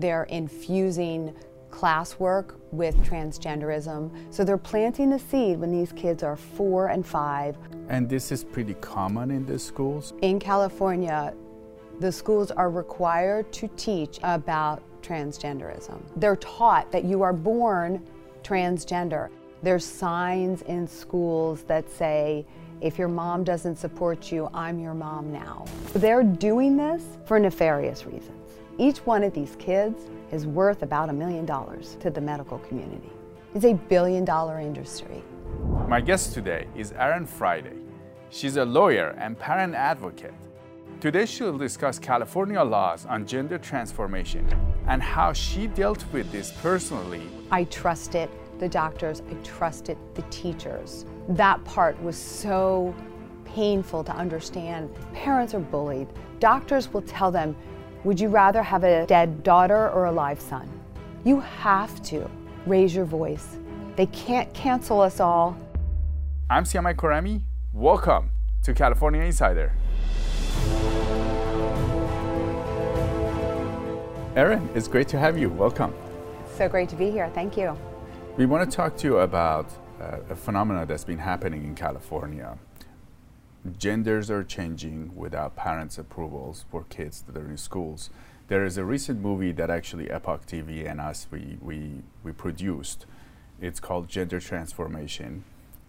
They're infusing classwork with transgenderism. So they're planting the seed when these kids are four and five. And this is pretty common in the schools? In California, the schools are required to teach about transgenderism. They're taught that you are born transgender. There's signs in schools that say, if your mom doesn't support you, I'm your mom now. They're doing this for nefarious reasons. Each one of these kids is worth about a million dollars to the medical community. It's a billion dollar industry. My guest today is Erin Friday. She's a lawyer and parent advocate. Today she'll discuss California laws on gender transformation and how she dealt with this personally. I trusted the doctors, I trusted the teachers. That part was so painful to understand. Parents are bullied. Doctors will tell them, would you rather have a dead daughter or a live son? You have to raise your voice. They can't cancel us all. I'm Siyamak Khorrami. Welcome to California Insider. Erin, it's great to have you. Welcome. So great to be here. Thank you. We want to talk to you about uh, a phenomenon that's been happening in California genders are changing without parents' approvals for kids that are in schools. There is a recent movie that actually Epoch TV and us we, we, we produced. It's called Gender Transformation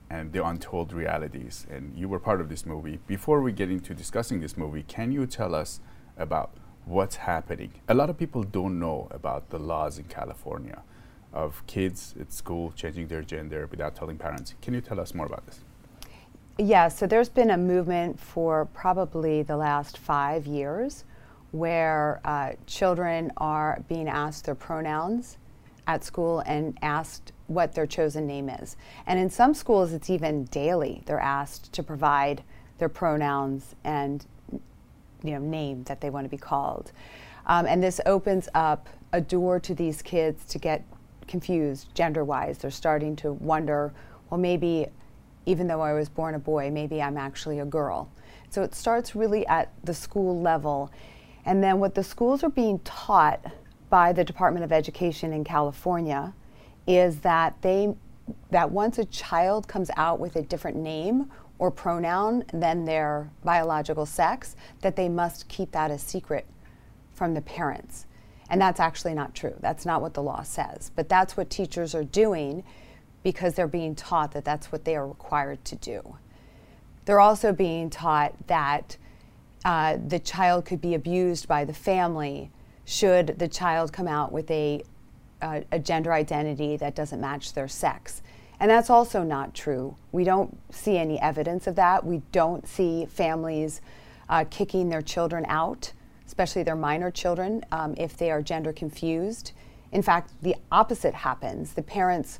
and the Untold Realities. And you were part of this movie. Before we get into discussing this movie, can you tell us about what's happening? A lot of people don't know about the laws in California of kids at school changing their gender without telling parents. Can you tell us more about this? Yeah, so there's been a movement for probably the last five years where uh, children are being asked their pronouns at school and asked what their chosen name is. And in some schools, it's even daily. They're asked to provide their pronouns and you know name that they want to be called. Um, and this opens up a door to these kids to get confused gender-wise. They're starting to wonder, well, maybe even though I was born a boy, maybe I'm actually a girl. So it starts really at the school level. And then what the schools are being taught by the Department of Education in California is that they that once a child comes out with a different name or pronoun than their biological sex, that they must keep that a secret from the parents. And that's actually not true. That's not what the law says. But that's what teachers are doing because they're being taught that that's what they are required to do. They're also being taught that uh, the child could be abused by the family should the child come out with a, uh, a gender identity that doesn't match their sex. And that's also not true. We don't see any evidence of that. We don't see families uh, kicking their children out, especially their minor children, um, if they are gender confused. In fact, the opposite happens. The parents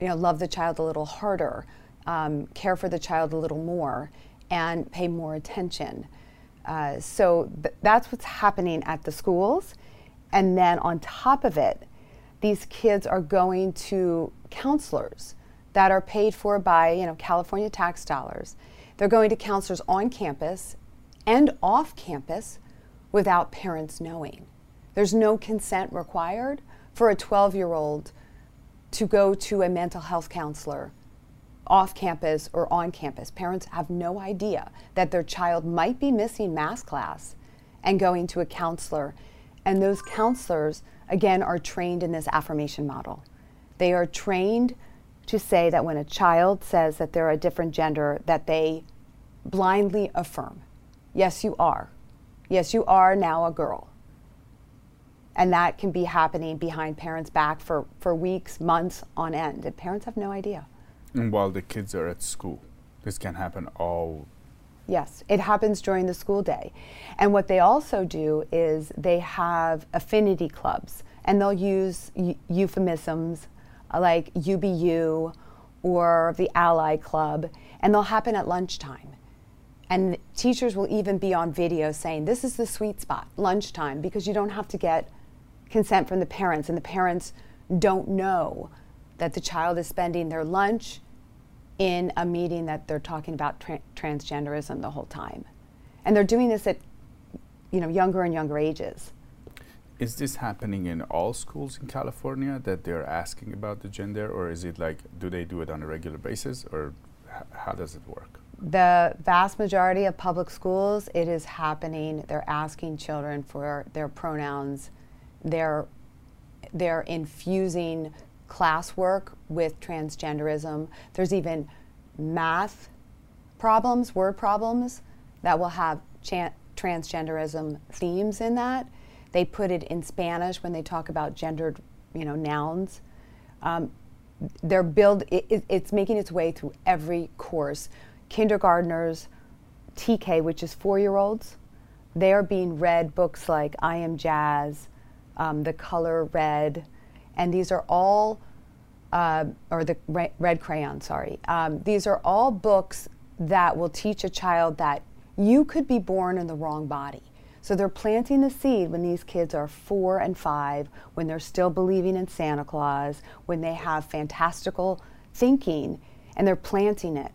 you know, love the child a little harder, um, care for the child a little more, and pay more attention. Uh, so th- that's what's happening at the schools. And then on top of it, these kids are going to counselors that are paid for by you know California tax dollars. They're going to counselors on campus and off campus without parents knowing. There's no consent required for a 12 year old to go to a mental health counselor off campus or on campus. Parents have no idea that their child might be missing math class and going to a counselor. And those counselors, again, are trained in this affirmation model. They are trained to say that when a child says that they're a different gender, that they blindly affirm, yes, you are. Yes, you are now a girl and that can be happening behind parents' back for, for weeks, months on end. And parents have no idea. And while the kids are at school, this can happen all. Yes, it happens during the school day. And what they also do is they have affinity clubs, and they'll use euphemisms like UBU or the Ally Club, and they'll happen at lunchtime. And teachers will even be on video saying, This is the sweet spot, lunchtime, because you don't have to get consent from the parents, and the parents don't know that the child is spending their lunch in a meeting that they're talking about tra- transgenderism the whole time. And they're doing this at you know younger and younger ages. is this happening in all schools in California that they're asking about the gender, or is it like, do they do it on a regular basis, or h- how does it work? The vast majority of public schools, it is happening. They're asking children for their pronouns. They're, they're infusing classwork with transgenderism. There's even math problems, word problems, that will have transgenderism themes in that. They put it in Spanish when they talk about gendered, you know, nouns. Um, they're build. It, it, it's making its way through every course. Kindergartners, TK, which is four-year-olds, they are being read books like I Am Jazz, um, The Color Red, and these are all, uh, or the Re- Red Crayon. Sorry, um, these are all books that will teach a child that you could be born in the wrong body. So they're planting the seed when these kids are four and five, when they're still believing in Santa Claus, when they have fantastical thinking, and they're planting it.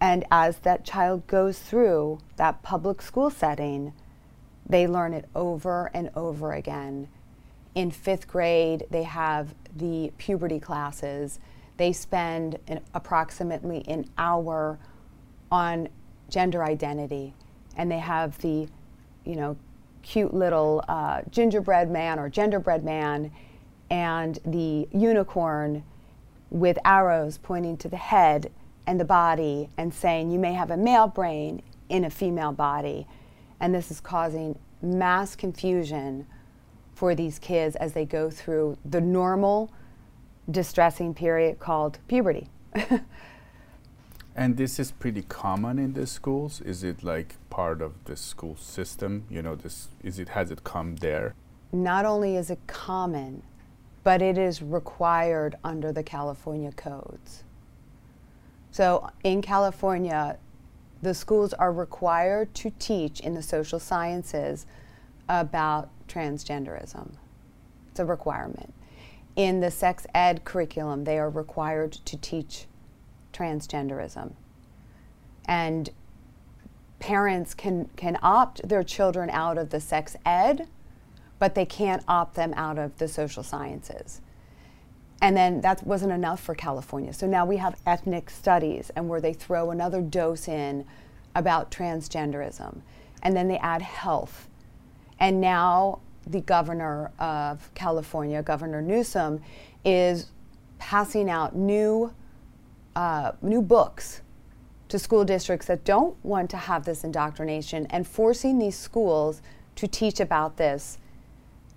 And as that child goes through that public school setting, they learn it over and over again. In fifth grade, they have the puberty classes. They spend an, approximately an hour on gender identity, and they have the you know, cute little uh, gingerbread man or genderbread man and the unicorn with arrows pointing to the head and the body and saying you may have a male brain in a female body. And this is causing mass confusion for these kids as they go through the normal distressing period called puberty. And this is pretty common in the schools. Is it like part of the school system? You know, this is it has it come there? Not only is it common, but it is required under the California codes. So in California, the schools are required to teach in the social sciences about transgenderism. It's a requirement. In the sex ed curriculum, they are required to teach transgenderism. And parents can, can opt their children out of the sex ed, but they can't opt them out of the social sciences. And then that wasn't enough for California. So now we have ethnic studies, and where they throw another dose in about transgenderism. And then they add health. And now the governor of California, Governor Newsom, is passing out new uh, new books to school districts that don't want to have this indoctrination and forcing these schools to teach about this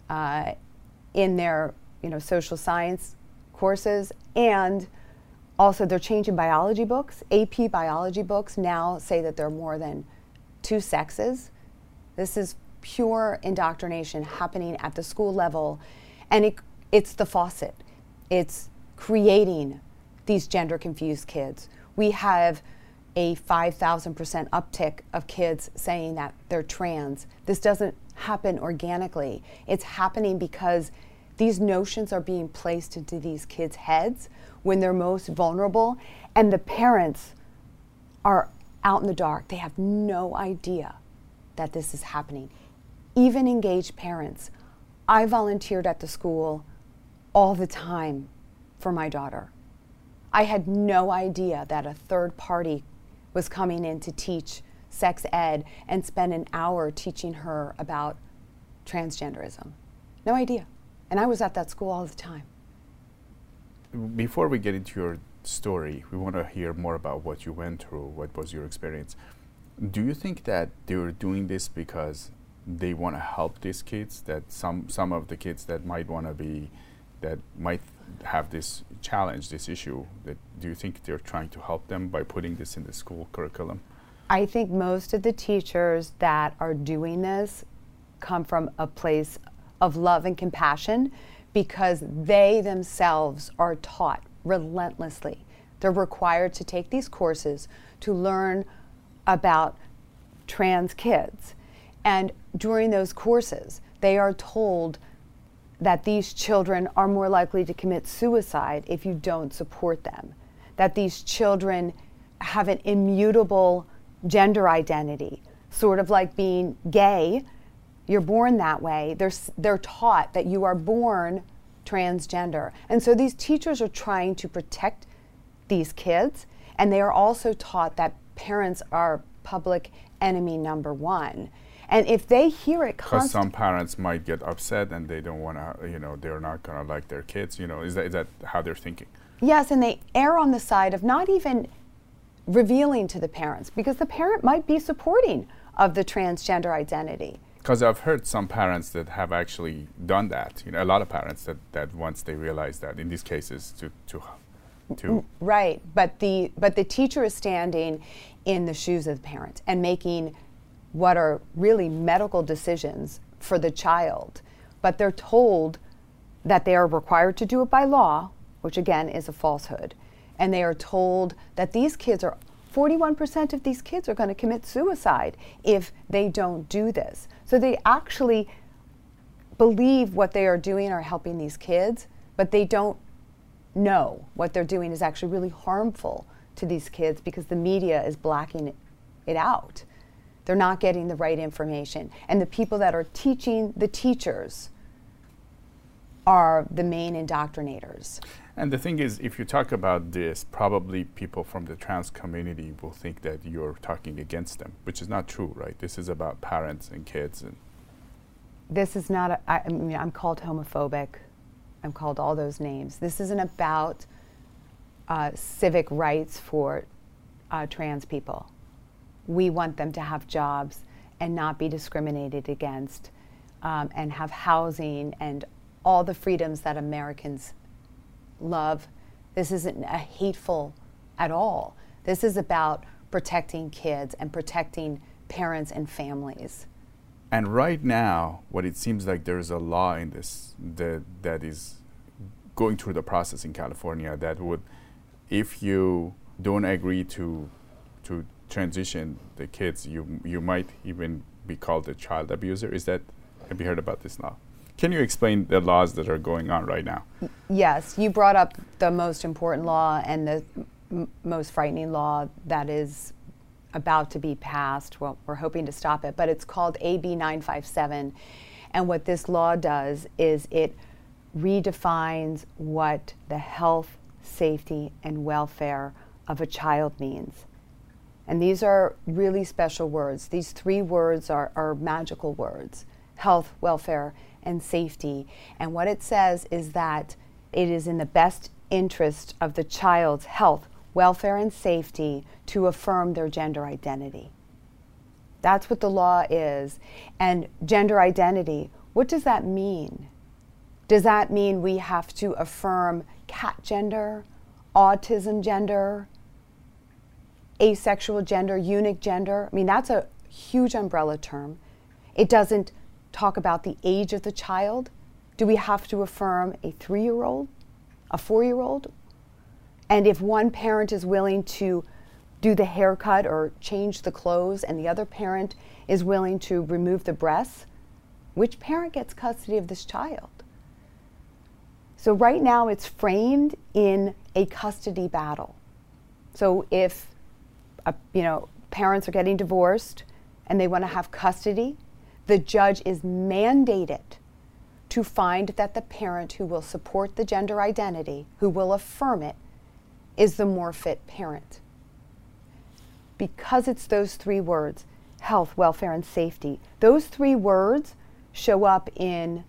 uh, in their you know social science courses and also they're changing biology books ap biology books now say that there are more than two sexes this is pure indoctrination happening at the school level and it, it's the faucet it's creating these gender confused kids. We have a 5,000% uptick of kids saying that they're trans. This doesn't happen organically. It's happening because these notions are being placed into these kids' heads when they're most vulnerable, and the parents are out in the dark. They have no idea that this is happening. Even engaged parents. I volunteered at the school all the time for my daughter. I had no idea that a third party was coming in to teach sex ed and spend an hour teaching her about transgenderism. No idea. And I was at that school all the time. Before we get into your story, we want to hear more about what you went through, what was your experience. Do you think that they were doing this because they want to help these kids, that some, some of the kids that might want to be, that might have this challenge, this issue, that do you think they're trying to help them by putting this in the school curriculum? I think most of the teachers that are doing this come from a place of love and compassion because they themselves are taught relentlessly. They're required to take these courses to learn about trans kids. And during those courses, they are told that these children are more likely to commit suicide if you don't support them, that these children have an immutable gender identity, sort of like being gay You're born that way. They're, they're taught that you are born transgender. And so these teachers are trying to protect these kids, and they are also taught that parents are public enemy number one. And if they hear it because some parents might get upset and they don't want to, you know, they're not going to like their kids. You know, is that is that how they're thinking? Yes, and they err on the side of not even revealing to the parents because the parent might be supporting of the transgender identity. Because I've heard some parents that have actually done that. You know, a lot of parents that, that once they realize that in these cases to to to mm, right, but the but the teacher is standing in the shoes of the parent and making what are really medical decisions for the child, but they're told that they are required to do it by law, which again is a falsehood, and they are told that these kids are 41% of these kids are going to commit suicide if they don't do this. So they actually believe what they are doing are helping these kids, but they don't know what they're doing is actually really harmful to these kids because the media is blacking it out. They're not getting the right information. And the people that are teaching the teachers are the main indoctrinators. And the thing is, if you talk about this, probably people from the trans community will think that you're talking against them, which is not true, right? This is about parents and kids. And this is not. A, I, I mean, I'm called homophobic. I'm called all those names. This isn't about uh, civic rights for uh, trans people. We want them to have jobs and not be discriminated against, um, and have housing and all the freedoms that Americans love. This isn't a hateful at all. This is about protecting kids and protecting parents and families. And right now, what it seems like there's a law in this that, that is going through the process in California that would, if you don't agree to to transition the kids, you you might even be called a child abuser. Is that have you heard about this law? Can you explain the laws that are going on right now? Yes, you brought up the most important law and the most frightening law that is about to be passed. Well, we're hoping to stop it, but it's called AB 957. And what this law does is it redefines what the health, safety, and welfare of a child means. And these are really special words. These three words are, are magical words health, welfare, and safety. And what it says is that it is in the best interest of the child's health, welfare, and safety to affirm their gender identity. That's what the law is. And gender identity, what does that mean? Does that mean we have to affirm cat gender, autism gender, asexual gender, eunuch gender? I mean, that's a huge umbrella term. It doesn't talk about the age of the child? Do we have to affirm a three year old, a four year old? And if one parent is willing to do the haircut or change the clothes and the other parent is willing to remove the breasts, which parent gets custody of this child? So, right now it's framed in a custody battle. So, if uh, you know, parents are getting divorced and they want to have custody, the judge is mandated to find that the parent who will support the gender identity, who will affirm it, is the more fit parent. Because it's those three words health, welfare, and safety those three words show up in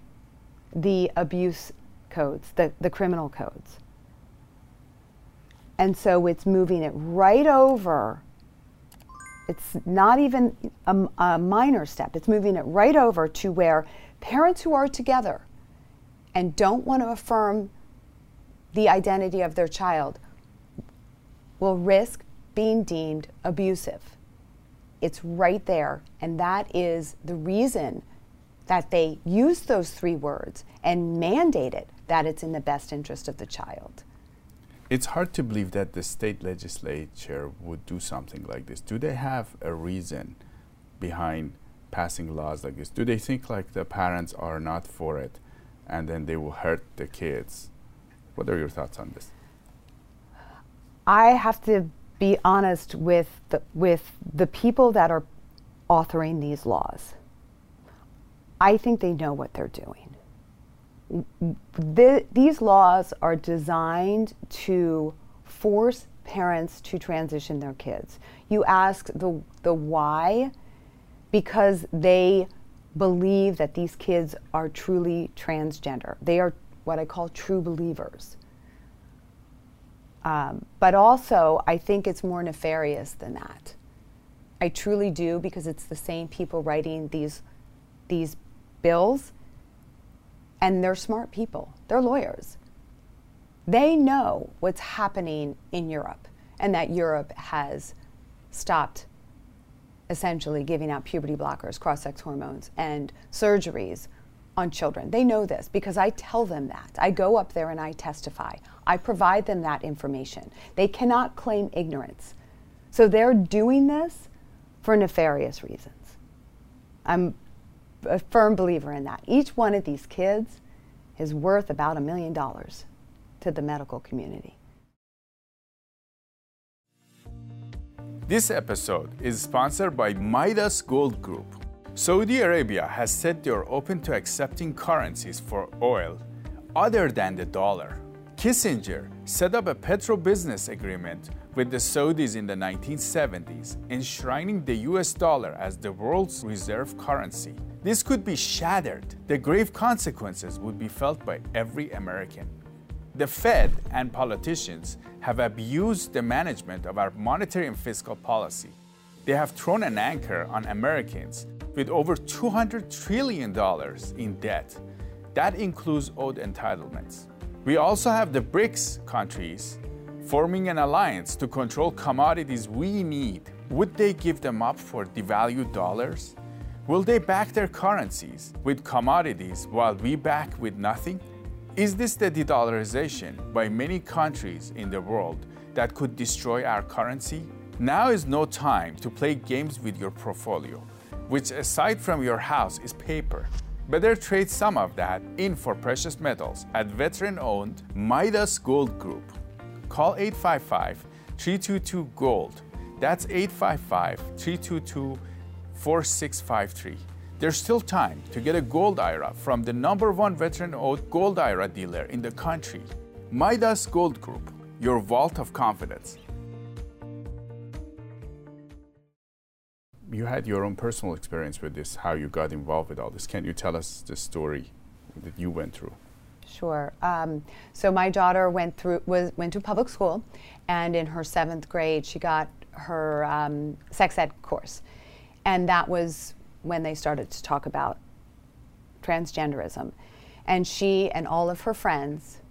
the abuse codes, the, the criminal codes. And so it's moving it right over it's not even a, a, minor step. It's moving it right over to where parents who are together and don't want to affirm the identity of their child will risk being deemed abusive. It's right there. And that is the reason that they use those three words and mandate it that it's in the best interest of the child. It's hard to believe that the state legislature would do something like this. Do they have a reason behind passing laws like this? Do they think like the parents are not for it and then they will hurt the kids? What are your thoughts on this? I have to be honest with the, with the people that are authoring these laws. I think they know what they're doing. The, these laws are designed to force parents to transition their kids. You ask the, the why because they believe that these kids are truly transgender. They are what I call true believers. Um, but also, I think it's more nefarious than that. I truly do because it's the same people writing these, these bills, and they're smart people. They're lawyers. They know what's happening in Europe and that Europe has stopped essentially giving out puberty blockers, cross sex hormones, and surgeries on children. They know this because I tell them that. I go up there and I testify. I provide them that information. They cannot claim ignorance. So they're doing this for nefarious reasons. I'm a firm believer in that. Each one of these kids is worth about a million dollars to the medical community. This episode is sponsored by Midas Gold Group. Saudi Arabia has said they are open to accepting currencies for oil other than the dollar. Kissinger set up a petro business agreement with the Saudis in the 1970s, enshrining the US dollar as the world's reserve currency. This could be shattered. The grave consequences would be felt by every American. The Fed and politicians have abused the management of our monetary and fiscal policy. They have thrown an anchor on Americans with over $200 trillion in debt. That includes owed entitlements. We also have the BRICS countries forming an alliance to control commodities we need. Would they give them up for devalued dollars? Will they back their currencies with commodities while we back with nothing? Is this the de-dollarization by many countries in the world that could destroy our currency? Now is no time to play games with your portfolio, which aside from your house is paper. Better trade some of that in for precious metals at veteran-owned Midas Gold Group. Call 855-322-GOLD. That's 855-322-4653. There's still time to get a gold IRA from the number one veteran owned gold IRA dealer in the country. Midas Gold Group, your vault of confidence. You had your own personal experience with this, how you got involved with all this. Can you tell us the story that you went through? Sure. Um, so my daughter went through was went to public school, and in her seventh grade, she got her um, sex ed course, and that was when they started to talk about transgenderism. And she and all of her friends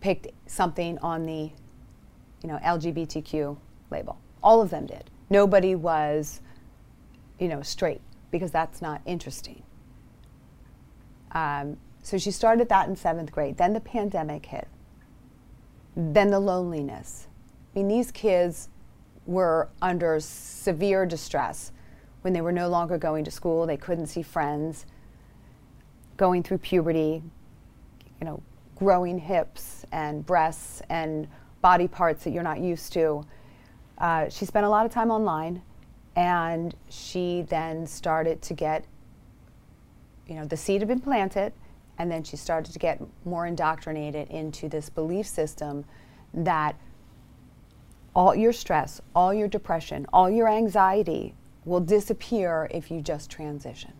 picked something on the you know, LGBTQ label. All of them did. Nobody was, you know, straight because that's not interesting. Um, so she started that in seventh grade. Then the pandemic hit. Then the loneliness. I mean, these kids were under severe distress when they were no longer going to school, they couldn't see friends, going through puberty, you know, growing hips and breasts and body parts that you're not used to. Uh, she spent a lot of time online and she then started to get, you know, the seed had been planted and then she started to get more indoctrinated into this belief system that all your stress, all your depression, all your anxiety will disappear if you just transition.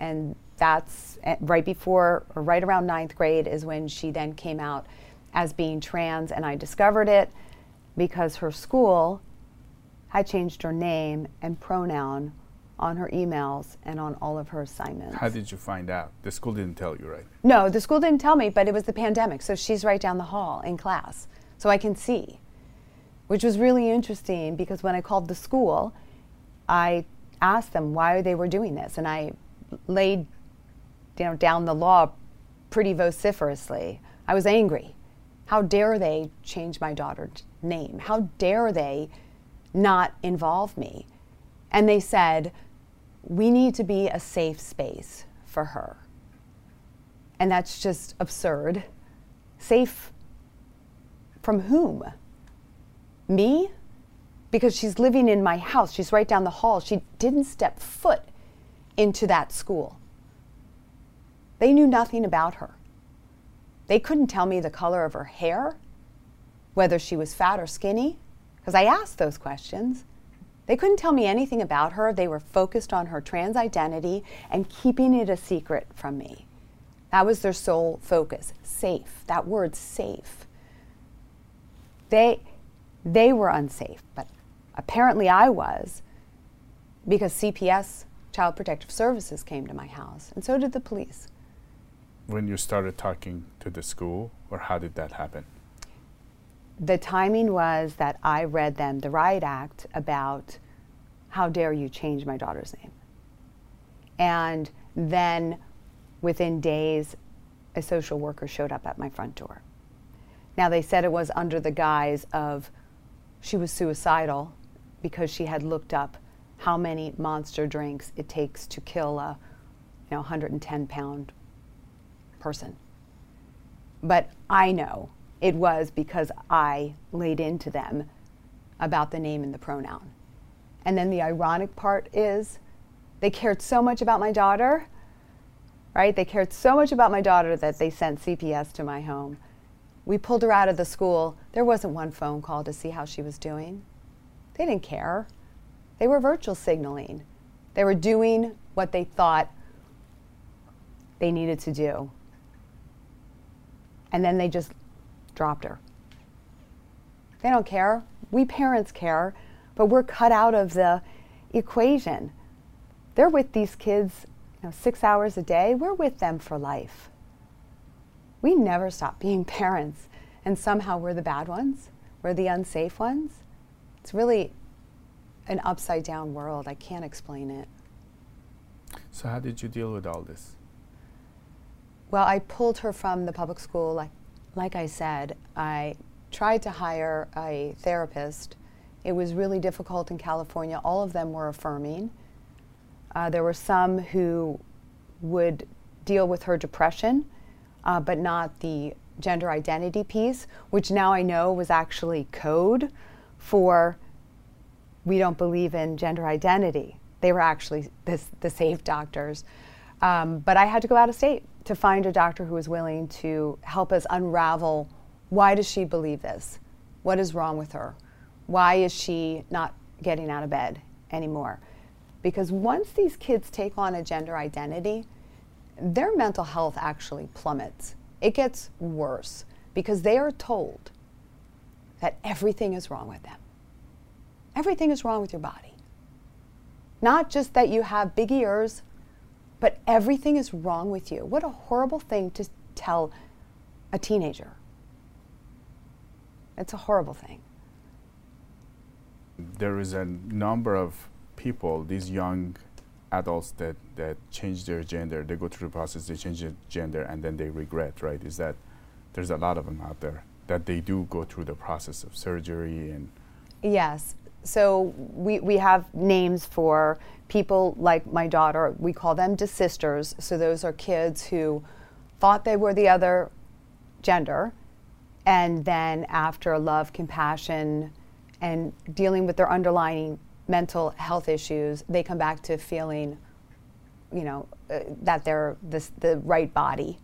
And that's eh, right before or right around ninth grade is when she then came out as being trans, and I discovered it because her school had changed her name and pronoun on her emails and on all of her assignments. How did you find out? The school didn't tell you, right? No, the school didn't tell me, but it was the pandemic, so she's right down the hall in class, so I can see which was really interesting because when I called the school, I asked them why they were doing this, and I laid you know, down the law pretty vociferously. I was angry. How dare they change my daughter's name? How dare they not involve me? And they said, we need to be a safe space for her. And that's just absurd. Safe from whom? Me? Because she's living in my house. She's right down the hall. She didn't step foot into that school. They knew nothing about her. They couldn't tell me the color of her hair, whether she was fat or skinny, because I asked those questions. They couldn't tell me anything about her. They were focused on her trans identity and keeping it a secret from me. That was their sole focus. Safe. That word safe. They they were unsafe, but apparently I was because CPS Child Protective Services came to my house and so did the police. When you started talking to the school or how did that happen? the timing was that I read them the riot act about how dare you change my daughter's name. And then within days, a social worker showed up at my front door. Now, they said it was under the guise of she was suicidal because she had looked up how many monster drinks it takes to kill a you know, 110 pound person. But I know it was because I laid into them about the name and the pronoun. And then the ironic part is they cared so much about my daughter, right? They cared so much about my daughter that they sent CPS to my home. We pulled her out of the school. There wasn't one phone call to see how she was doing. They didn't care. They were virtual signaling. They were doing what they thought they needed to do. And then they just dropped her. They don't care. We parents care, but we're cut out of the equation. They're with these kids you know, six hours a day. We're with them for life. We never stop being parents, and somehow we're the bad ones. We're the unsafe ones. It's really an upside down world. I can't explain it. So, how did you deal with all this? Well, I pulled her from the public school like like I said, I tried to hire a therapist. It was really difficult in California. All of them were affirming. Uh, there were some who would deal with her depression, uh, but not the gender identity piece, which now I know was actually code for we don't believe in gender identity. They were actually this, the safe doctors. Um, but I had to go out of state to find a doctor who was willing to help us unravel why does she believe this? What is wrong with her? Why is she not getting out of bed anymore? Because once these kids take on a gender identity, their mental health actually plummets. It gets worse because they are told that everything is wrong with them. Everything is wrong with your body. Not just that you have big ears, but everything is wrong with you. What a horrible thing to tell a teenager. It's a horrible thing. There is a number of people, these young adults that, that change their gender, they go through the process, they change their gender, and then they regret, right? Is that there's a lot of them out there that they do go through the process of surgery and. Yes. So we, we have names for people like my daughter, we call them desisters. So those are kids who thought they were the other gender, and then after love, compassion, and dealing with their underlying mental health issues, they come back to feeling, you know, uh, that they're this, the right body,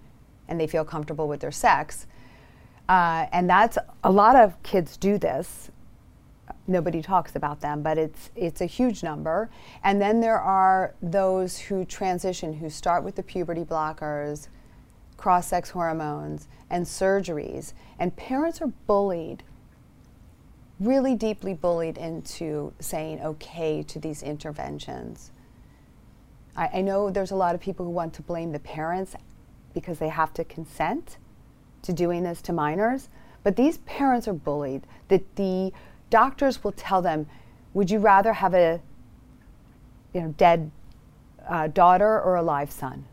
and they feel comfortable with their sex. Uh, and that's a lot of kids do this nobody talks about them, but it's it's a huge number. And then there are those who transition, who start with the puberty blockers, cross-sex hormones, and surgeries. And parents are bullied, really deeply bullied into saying okay to these interventions. I, I know there's a lot of people who want to blame the parents because they have to consent to doing this to minors. But these parents are bullied. That the doctors will tell them, would you rather have a you know, dead uh, daughter or a live son?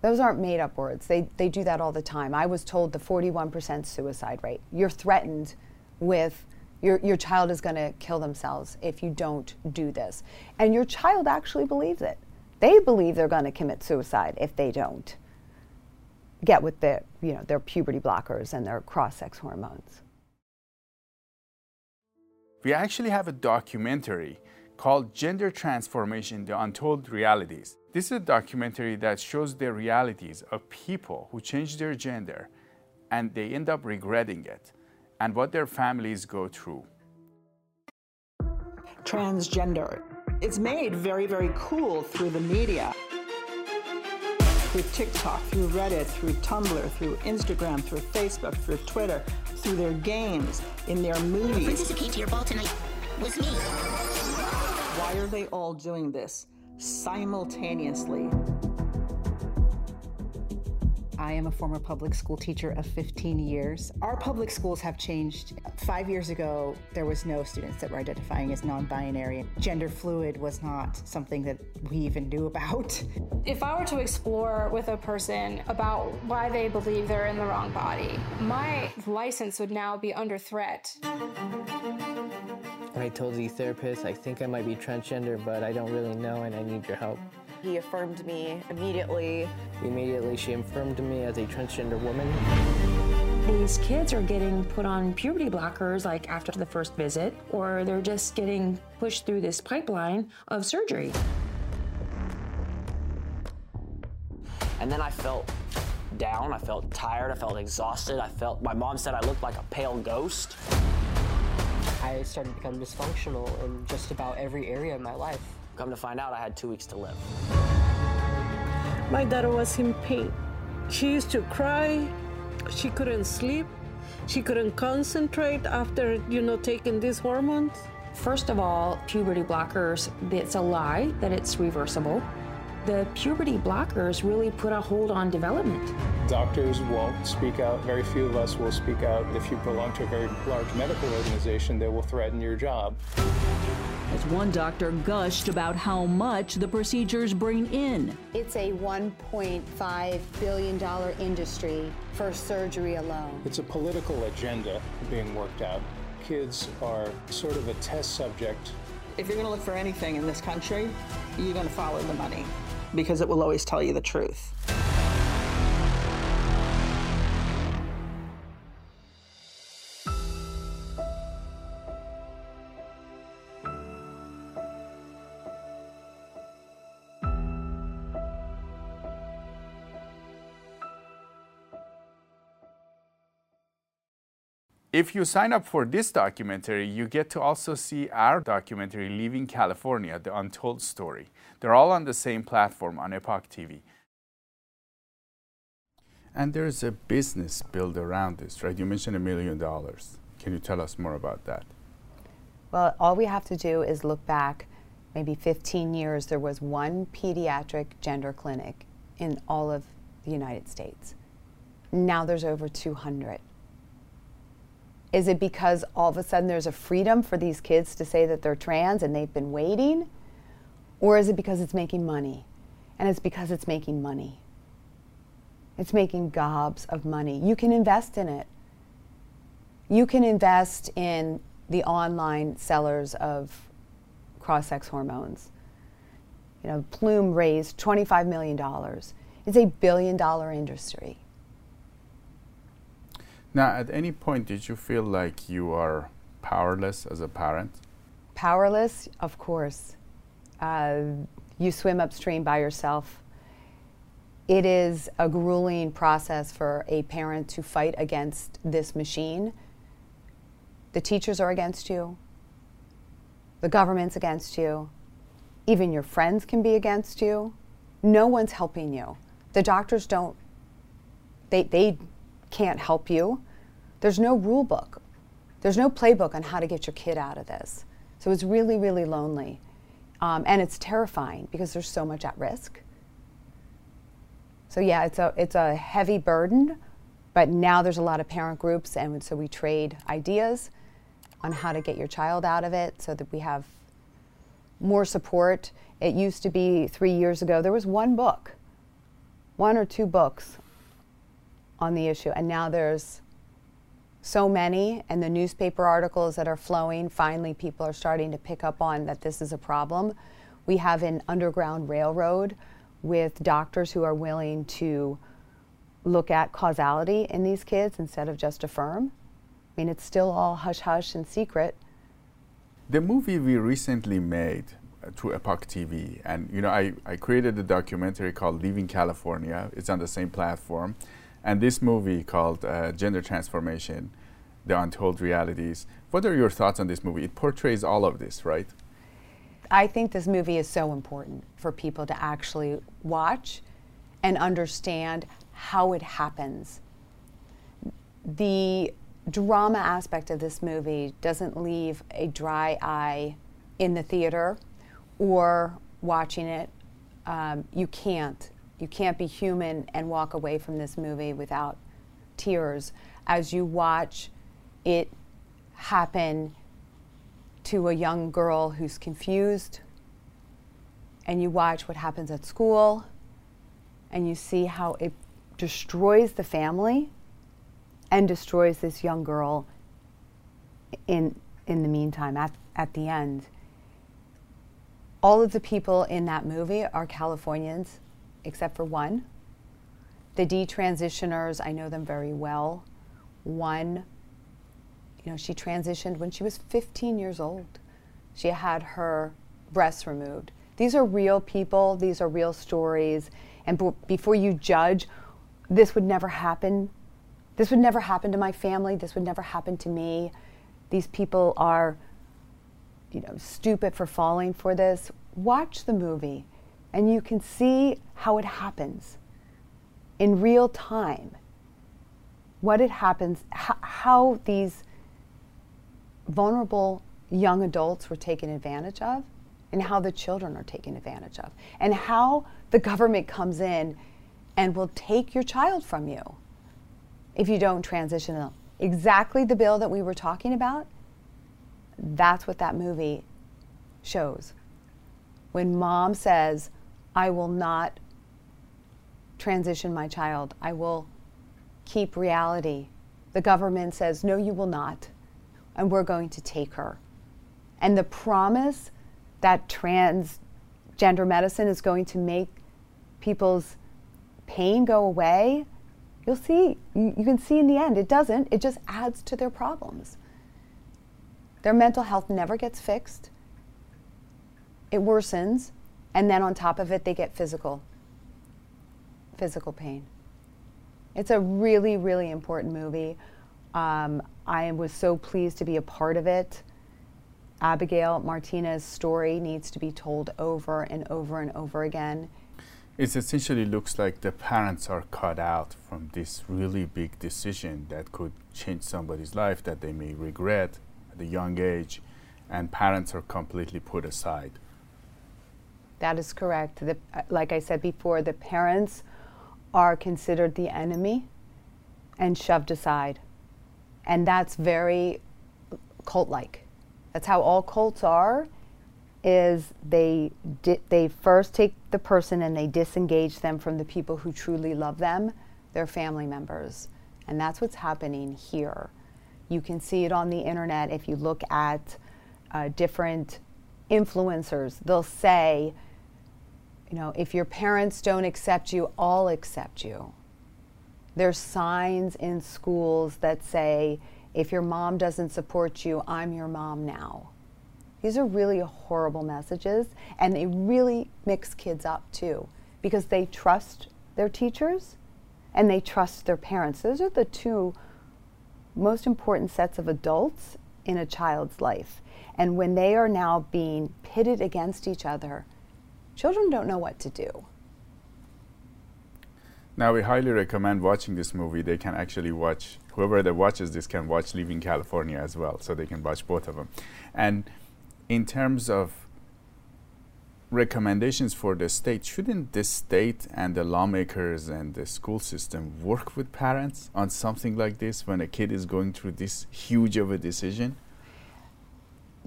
Those aren't made up words. They, they do that all the time. I was told the 41% suicide rate. You're threatened with your, your child is going to kill themselves if you don't do this. And your child actually believes it. They believe they're going to commit suicide if they don't get with the, you know, their puberty blockers and their cross sex hormones. We actually have a documentary called Gender Transformation The Untold Realities. This is a documentary that shows the realities of people who change their gender and they end up regretting it and what their families go through. Transgender. It's made very, very cool through the media. Through TikTok, through Reddit, through Tumblr, through Instagram, through Facebook, through Twitter, through their games, in their movies. The princess who came to your ball tonight was me. Why are they all doing this simultaneously? I am a former public school teacher of 15 years. Our public schools have changed. Five years ago, there was no students that were identifying as non binary. Gender fluid was not something that we even knew about. If I were to explore with a person about why they believe they're in the wrong body, my license would now be under threat. I told the therapist, I think I might be transgender, but I don't really know and I need your help. He affirmed me immediately. Immediately, she affirmed me as a transgender woman. These kids are getting put on puberty blockers like after the first visit, or they're just getting pushed through this pipeline of surgery. And then I felt down, I felt tired, I felt exhausted. I felt, my mom said I looked like a pale ghost. I started to become dysfunctional in just about every area of my life. Come to find out, I had two weeks to live. My daughter was in pain. She used to cry. She couldn't sleep. She couldn't concentrate after, you know, taking these hormones. First of all, puberty blockers, it's a lie that it's reversible. The puberty blockers really put a hold on development. Doctors won't speak out. Very few of us will speak out. If you belong to a very large medical organization, they will threaten your job. As one doctor gushed about how much the procedures bring in. It's a $1.5 billion industry for surgery alone. It's a political agenda being worked out. Kids are sort of a test subject. If you're going to look for anything in this country, you're going to follow the money because it will always tell you the truth. If you sign up for this documentary, you get to also see our documentary, Leaving California, The Untold Story. They're all on the same platform on Epoch TV. And there's a business built around this, right? You mentioned a million dollars. Can you tell us more about that? Well, all we have to do is look back maybe 15 years. There was one pediatric gender clinic in all of the United States. Now there's over 200. Is it because all of a sudden there's a freedom for these kids to say that they're trans and they've been waiting? Or is it because it's making money? And it's because it's making money. It's making gobs of money. You can invest in it. You can invest in the online sellers of cross sex hormones. You know, Plume raised $25 million. It's a billion dollar industry. Now, at any point, did you feel like you are powerless as a parent? Powerless, of course. Uh, you swim upstream by yourself. It is a grueling process for a parent to fight against this machine. The teachers are against you, the government's against you, even your friends can be against you. No one's helping you. The doctors don't, they, they can't help you. There's no rule book. There's no playbook on how to get your kid out of this. So it's really, really lonely. Um, and it's terrifying because there's so much at risk. So yeah, it's a, it's a heavy burden, but now there's a lot of parent groups, and so we trade ideas on how to get your child out of it so that we have more support. It used to be three years ago, there was one book, one or two books on the issue, and now there's so many, and the newspaper articles that are flowing, finally people are starting to pick up on that this is a problem. We have an underground railroad with doctors who are willing to look at causality in these kids instead of just affirm. I mean, it's still all hush hush and secret. The movie we recently made uh, through Epoch TV, and you know, I, I created a documentary called Leaving California. It's on the same platform, and this movie called uh, Gender Transformation: The Untold Realities. What are your thoughts on this movie? It portrays all of this, right? I think this movie is so important for people to actually watch and understand how it happens. The drama aspect of this movie doesn't leave a dry eye in the theater or watching it. Um, you can't. You can't be human and walk away from this movie without tears as you watch it happen to a young girl who's confused, and you watch what happens at school, and you see how it destroys the family and destroys this young girl in, in the meantime, at, at the end. All of the people in that movie are Californians, except for one. The detransitioners, I know them very well. One, you know, she transitioned when she was 15 years old. She had her breasts removed. These are real people, these are real stories. And b- before you judge, this would never happen. This would never happen to my family. This would never happen to me. These people are, you know, stupid for falling for this. Watch the movie and you can see how it happens in real time. What it happens, how, these vulnerable young adults were taken advantage of, and how the children are taken advantage of, and how the government comes in and will take your child from you if you don't transition them. Exactly the bill that we were talking about, that's what that movie shows. When mom says, I will not transition my child, I will keep reality, the government says, No, you will not, and we're going to take her. And the promise that transgender medicine is going to make people's pain go away, you'll see, you, you, can see in the end, it doesn't. It just adds to their problems. Their mental health never gets fixed, it worsens, and then on top of it, they get physical, physical pain. It's a really, really important movie. Um, I was so pleased to be a part of it. Abigail Martinez's story needs to be told over and over and over again. It essentially looks like the parents are cut out from this really big decision that could change somebody's life that they may regret at a young age, and parents are completely put aside. That is correct. The, uh, like I said before, the parents are considered the enemy and shoved aside. And that's very cult like. That's how all cults are is they di- they first take the person and they disengage them from the people who truly love them, their family members. And that's what's happening here. You can see it on the internet if you look at uh, different influencers. They'll say, you know, if your parents don't accept you, I'll accept you. There's signs in schools that say, if your mom doesn't support you, I'm your mom now. These are really horrible messages, and they really mix kids up too because they trust their teachers and they trust their parents. Those are the two most important sets of adults in a child's life. And when they are now being pitted against each other, children don't know what to do. Now, we highly recommend watching this movie. They can actually watch, whoever that watches this can watch Leaving California as well, so they can watch both of them. And in terms of recommendations for the state, shouldn't the state and the lawmakers and the school system work with parents on something like this when a kid is going through this huge of a decision?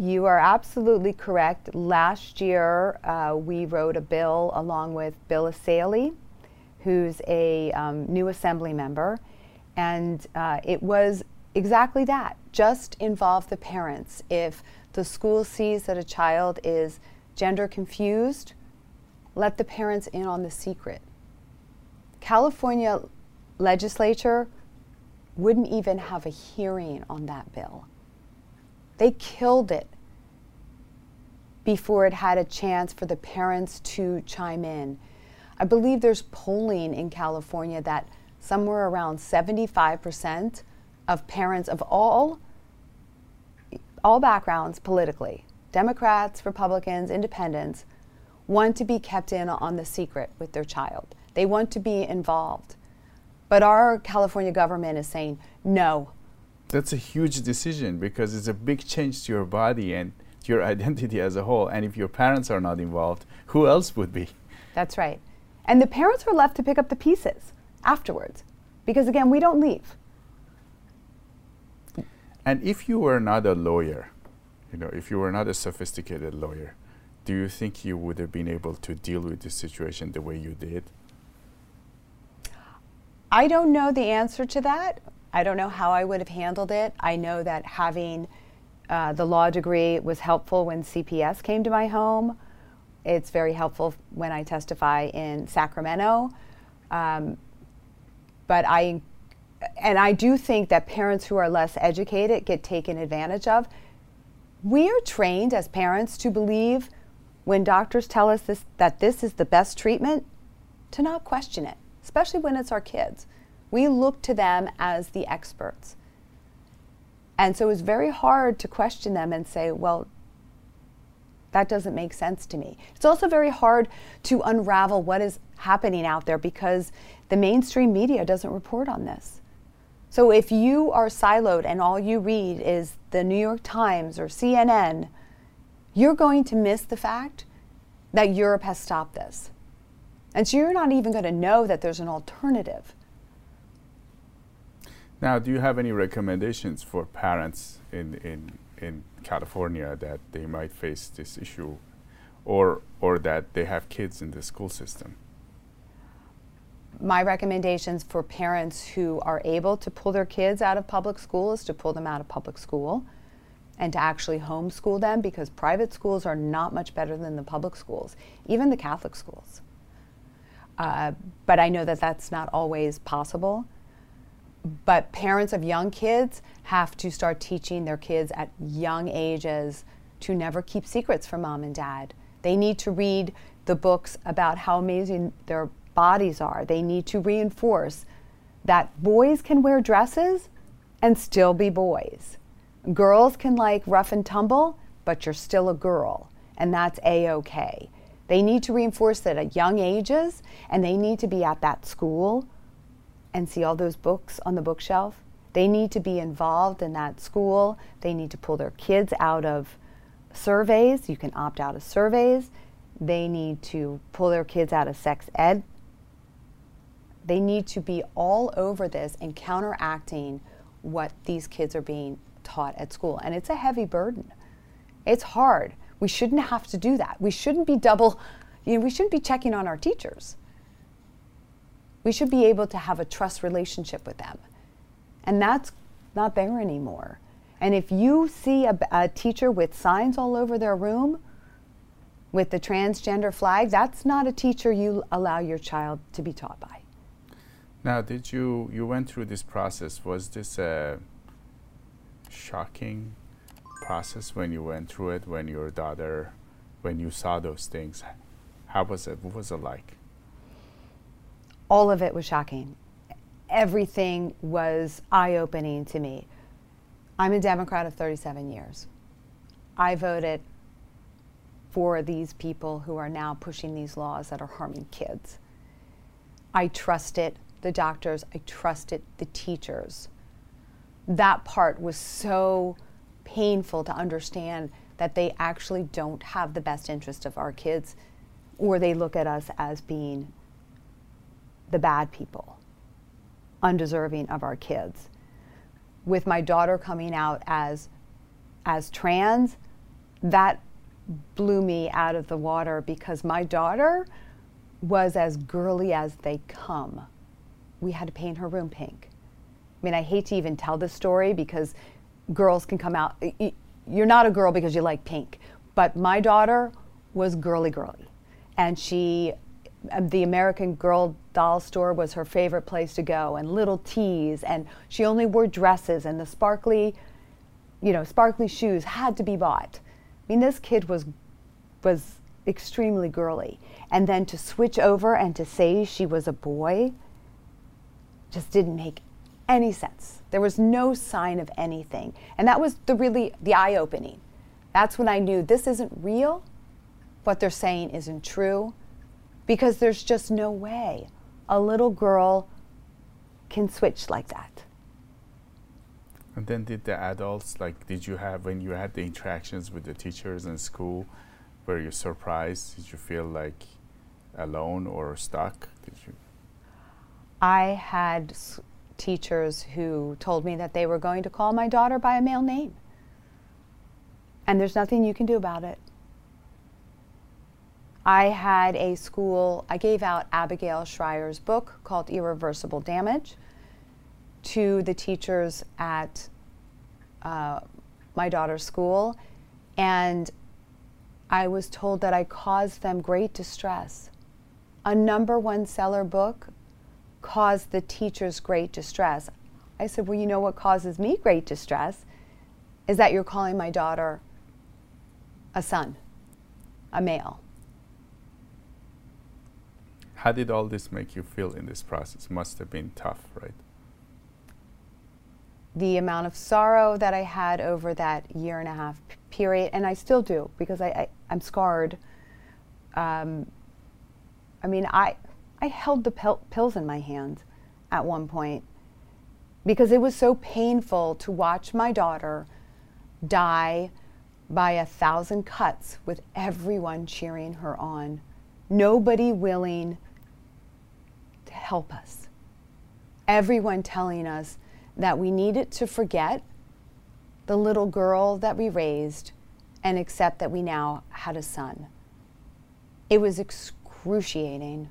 You are absolutely correct. Last year, uh, we wrote a bill along with Bill Essayli who's a um, new assembly member. And uh, it was exactly that just involve the parents. If the school sees that a child is gender confused, let the parents in on the secret. California legislature wouldn't even have a hearing on that bill. They killed it before it had a chance for the parents to chime in. I believe there's polling in California that somewhere around 75% of parents of all all backgrounds politically, Democrats, Republicans, independents, want to be kept in on the secret with their child. They want to be involved. But our California government is saying no. That's a huge decision because it's a big change to your body and to your identity as a whole. And if your parents are not involved, who else would be? That's right. And the parents are left to pick up the pieces afterwards because, again, we don't leave. And if you were not a lawyer, you know, if you were not a sophisticated lawyer, do you think you would have been able to deal with this situation the way you did? I don't know the answer to that. I don't know how I would have handled it. I know that having uh, the law degree was helpful when CPS came to my home. It's very helpful when I testify in Sacramento. Um, but I and I do think that parents who are less educated get taken advantage of. We are trained as parents to believe when doctors tell us this, that this is the best treatment, to not question it, especially when it's our kids. We look to them as the experts. And so it's very hard to question them and say, well, that doesn't make sense to me. It's also very hard to unravel what is happening out there because the mainstream media doesn't report on this. So if you are siloed and all you read is the New York Times or CNN, you're going to miss the fact that Europe has stopped this. And so you're not even going to know that there's an alternative. Now, do you have any recommendations for parents in, in, in California that they might face this issue or, or that they have kids in the school system? my recommendations for parents who are able to pull their kids out of public school is to pull them out of public school and to actually homeschool them because private schools are not much better than the public schools, even the Catholic schools. Uh, but I know that that's not always possible. But parents of young kids have to start teaching their kids at young ages to never keep secrets from mom and dad. They need to read the books about how amazing their bodies are. They need to reinforce that boys can wear dresses and still be boys. Girls can like rough and tumble, but you're still a girl, and that's a okay. They need to reinforce that at young ages, and they need to be at that school and see all those books on the bookshelf. They need to be involved in that school. They need to pull their kids out of surveys. You can opt out of surveys. They need to pull their kids out of sex ed they need to be all over this and counteracting what these kids are being taught at school. And it's a heavy burden. It's hard. We shouldn't have to do that. We shouldn't be double, you know, we shouldn't be checking on our teachers. We should be able to have a trust relationship with them. And that's not there anymore. And if you see a, a teacher with signs all over their room with the transgender flag, that's not a teacher you allow your child to be taught by. Now, did you you went through this process? Was this a shocking process when you went through it? When your daughter, when you saw those things, how was it? What was it like? All of it was shocking. Everything was eye opening to me. I'm a Democrat of 37 years. I voted for these people who are now pushing these laws that are harming kids. I trusted the doctors, I trusted the teachers. That part was so painful to understand that they actually don't have the best interest of our kids or they look at us as being the bad people, undeserving of our kids. With my daughter coming out as as trans, that blew me out of the water because my daughter was as girly as they come we had to paint her room pink. I mean, I hate to even tell this story because girls can come out. You're not a girl because you like pink, but my daughter was girly girly, and she, Um, the American Girl doll store was her favorite place to go, and little tees, and she only wore dresses, and the sparkly, you know, sparkly shoes had to be bought. I mean, this kid was was extremely girly. And then to switch over and to say she was a boy just didn't make any sense. There was no sign of anything. And that was the really the eye opening. That's when I knew this isn't real. What they're saying isn't true because there's just no way a little girl can switch like that. And then did the adults like did you have when you had the interactions with the teachers in school were you surprised? Did you feel like alone or stuck? Did you I had teachers who told me that they were going to call my daughter by a male name. And there's nothing you can do about it. I had a school, I gave out Abigail Shrier's book called Irreversible Damage to the teachers at uh, my daughter's school, and I was told that I caused them great distress. A number one seller book caused the teachers great distress. I said, Well, you know what causes me great distress is that you're calling my daughter a son, a male. How did all this make you feel in this process? Must have been tough, right? The amount of sorrow that I had over that year and a half period, and I still do because I, I, am scarred. Um, I mean, I, I held the pil- pills in my hand at one point because it was so painful to watch my daughter die by a thousand cuts with everyone cheering her on. Nobody willing to help us. Everyone telling us that we needed to forget the little girl that we raised and accept that we now had a son. It was excruciating.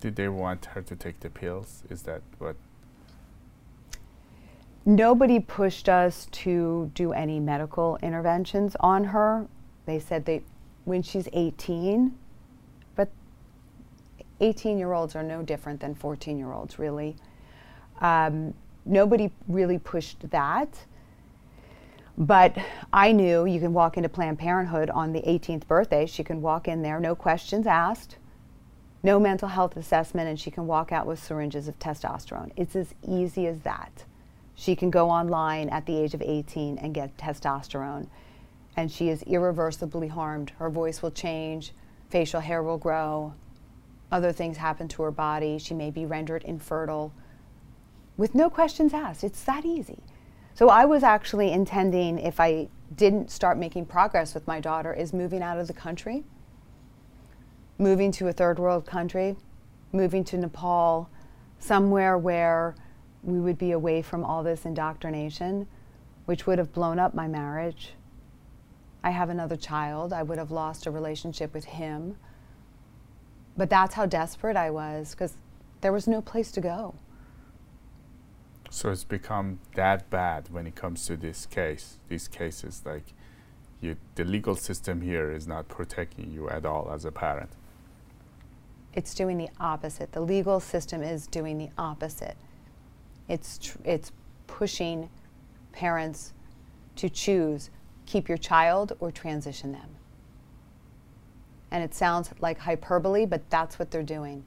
Did they want her to take the pills? Is that what? Nobody pushed us to do any medical interventions on her. They said they, when she's 18, 18 year olds are no different than 14 year olds, really. Um, nobody really pushed that. But I knew you can walk into Planned Parenthood on the 18th birthday. She can walk in there, no questions asked, no mental health assessment, and she can walk out with syringes of testosterone. It's as easy as that. She can go online at the age of 18 and get testosterone. And she is irreversibly harmed. Her voice will change, facial hair will grow, other things happen to her body. She may be rendered infertile with no questions asked. It's that easy. So I was actually intending, if I didn't start making progress with my daughter, is moving out of the country, moving to a third world country, moving to Nepal, somewhere where we would be away from all this indoctrination, which would have blown up my marriage. I have another child. I would have lost a relationship with him. But that's how desperate I was because there was no place to go. So it's become that bad when it comes to this case, these cases. Like, you, the legal system here is not protecting you at all as a parent. It's doing the opposite. The legal system is doing the opposite. It's tr- it's pushing parents to choose keep your child or transition them and it sounds like hyperbole, but that's what they're doing.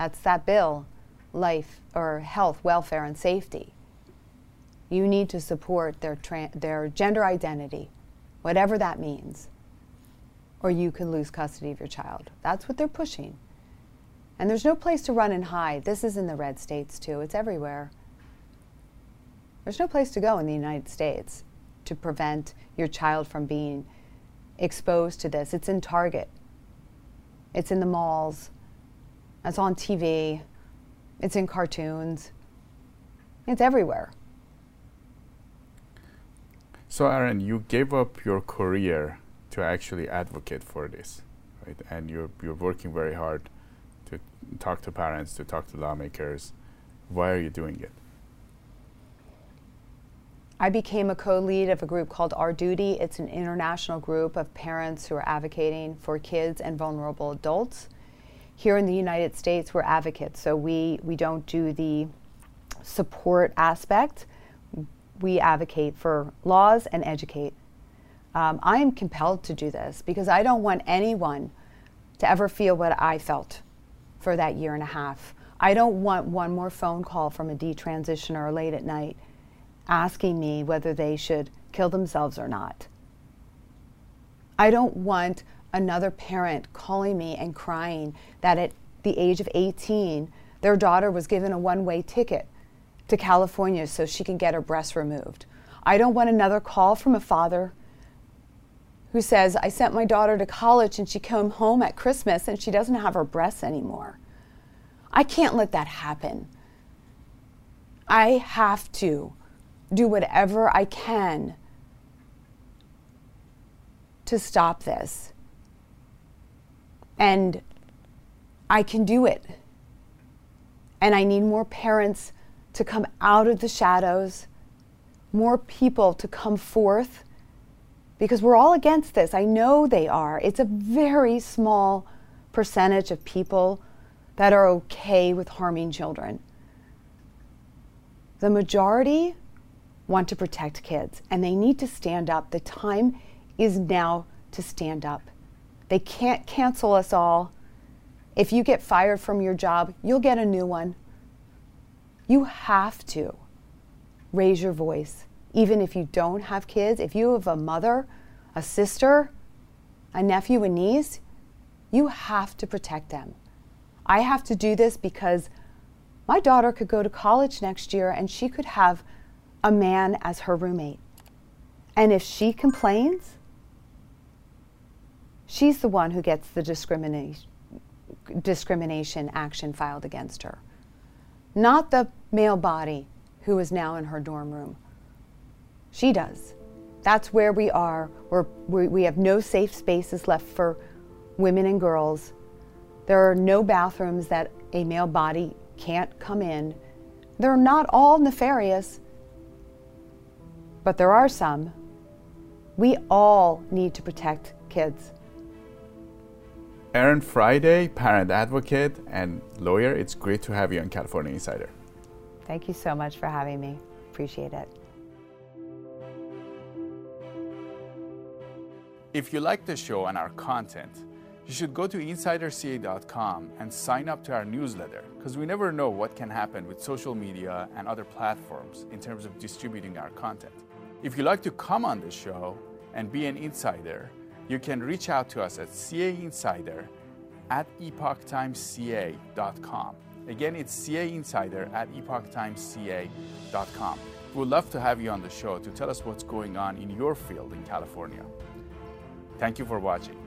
That's that bill, life or health, welfare, and safety. You need to support their, their gender identity, whatever that means, or you can lose custody of your child. That's what they're pushing. And there's no place to run and hide. This is in the red states too, it's everywhere. There's no place to go in the United States to prevent your child from being exposed to this. It's in Target. It's in the malls. It's on TV. It's in cartoons. It's everywhere. So, Erin, you gave up your career to actually advocate for this, right? And you're, you're working very hard to talk to parents, to talk to lawmakers. Why are you doing it? I became a co lead of a group called Our Duty. It's an international group of parents who are advocating for kids and vulnerable adults. Here in the United States, we're advocates, so we, we don't do the support aspect. We advocate for laws and educate. um, I am compelled to do this because I don't want anyone to ever feel what I felt for that year and a half. I don't want one more phone call from a detransitioner late at night asking me whether they should kill themselves or not. I don't want another parent calling me and crying that at the age of 18, their daughter was given a one way ticket to California so she can get her breasts removed. I don't want another call from a father who says, I sent my daughter to college and she came home at Christmas and she doesn't have her breasts anymore. I can't let that happen. I have to do whatever I can to stop this. And I can do it. And I need more parents to come out of the shadows, more people to come forth, because we're all against this. I know they are. It's a very small percentage of people that are okay with harming children. The majority want to protect kids and they need to stand up. The time is now to stand up. They can't cancel us all. If you get fired from your job, you'll get a new one. You have to raise your voice, even if you don't have kids. If you have a mother, a sister, a nephew, a niece, you have to protect them. I have to do this because my daughter could go to college next year and she could have a man as her roommate. And if she complains, she's the one who gets the discrimination, discrimination action filed against her, not the male body who is now in her dorm room. She does. That's where we are. We're, we we have no safe spaces left for women and girls. There are no bathrooms that a male body can't come in. They're not all nefarious but there are some. We all need to protect kids. Erin Friday, parent advocate and lawyer, it's great to have you on California Insider. Thank you so much for having me. Appreciate it. If you like the show and our content, you should go to insiderca.com and sign up to our newsletter because we never know what can happen with social media and other platforms in terms of distributing our content. If you'd like to come on the show and be an insider, you can reach out to us at cainsider at epochtimesca.com. Again, it's cainsider at epochtimesca.com. We'd love to have you on the show to tell us what's going on in your field in California. Thank you for watching.